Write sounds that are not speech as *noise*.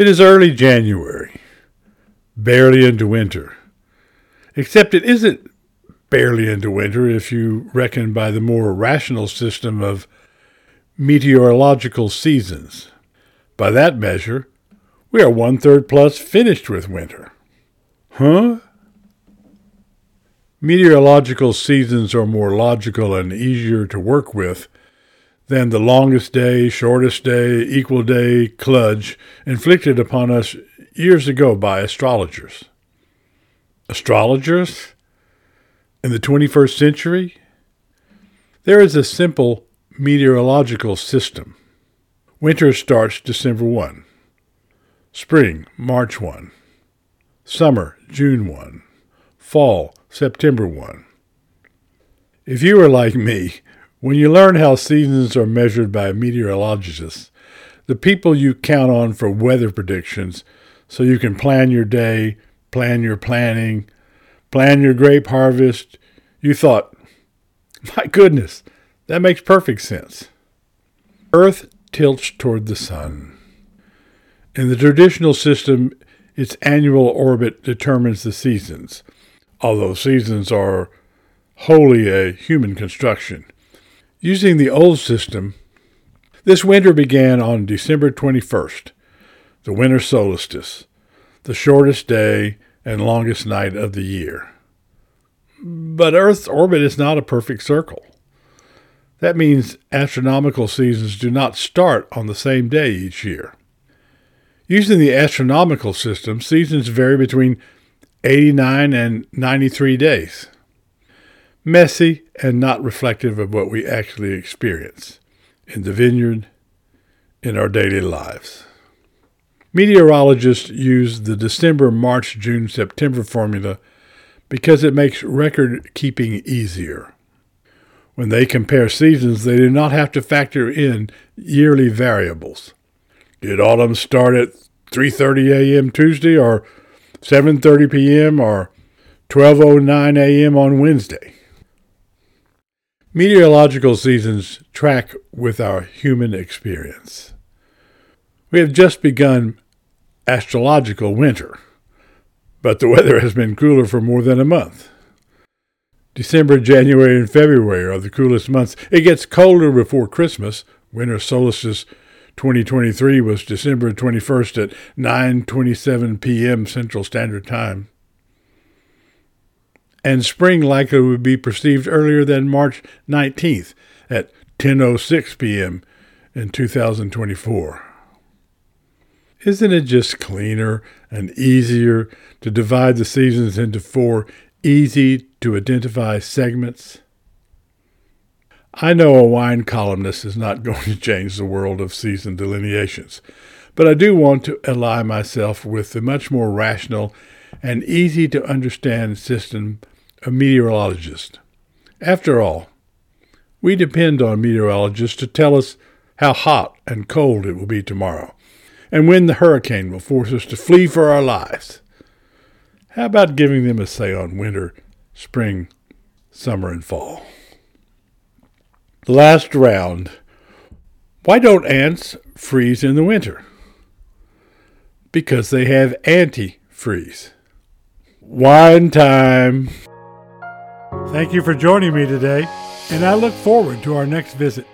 It is early January, barely into winter. Except it isn't barely into winter if you reckon by the more rational system of meteorological seasons. By that measure, we are one third plus finished with winter. Huh? Meteorological seasons are more logical and easier to work with than the longest day, shortest day, equal day kludge inflicted upon us years ago by astrologers. Astrologers? In the 21st century? There is a simple meteorological system. Winter starts December 1, spring March 1, summer June 1, fall September 1. If you are like me, when you learn how seasons are measured by meteorologists, the people you count on for weather predictions so you can plan your day, plan your planning, plan your grape harvest, you thought, my goodness, that makes perfect sense. Earth tilts toward the sun. In the traditional system, its annual orbit determines the seasons, although seasons are wholly a human construction. Using the old system, this winter began on December 21st, the winter solstice, the shortest day and longest night of the year. But Earth's orbit is not a perfect circle. That means astronomical seasons do not start on the same day each year. Using the astronomical system, seasons vary between 89 and 93 days messy and not reflective of what we actually experience in the vineyard, in our daily lives. Meteorologists use the December, March, June, September formula because it makes record keeping easier. When they compare seasons, they do not have to factor in yearly variables. Did autumn start at 3:30 a.m. Tuesday or 7:30 p.m. or 12:09 a.m. on Wednesday? Meteorological seasons track with our human experience. We have just begun astrological winter, but the weather has been cooler for more than a month. December, January, and February are the coolest months. It gets colder before Christmas. Winter solstice 2023 was December 21st at 9:27 p.m. Central Standard Time and spring likely would be perceived earlier than March 19th at 10:06 p.m. in 2024. Isn't it just cleaner and easier to divide the seasons into four easy to identify segments? I know a wine columnist is not *laughs* going to change the world of season delineations, but I do want to ally myself with the much more rational and easy to understand system of meteorologists. After all, we depend on meteorologists to tell us how hot and cold it will be tomorrow, and when the hurricane will force us to flee for our lives. How about giving them a say on winter, spring, summer, and fall? The last round. Why don't ants freeze in the winter? Because they have antifreeze. Wine time. Thank you for joining me today, and I look forward to our next visit.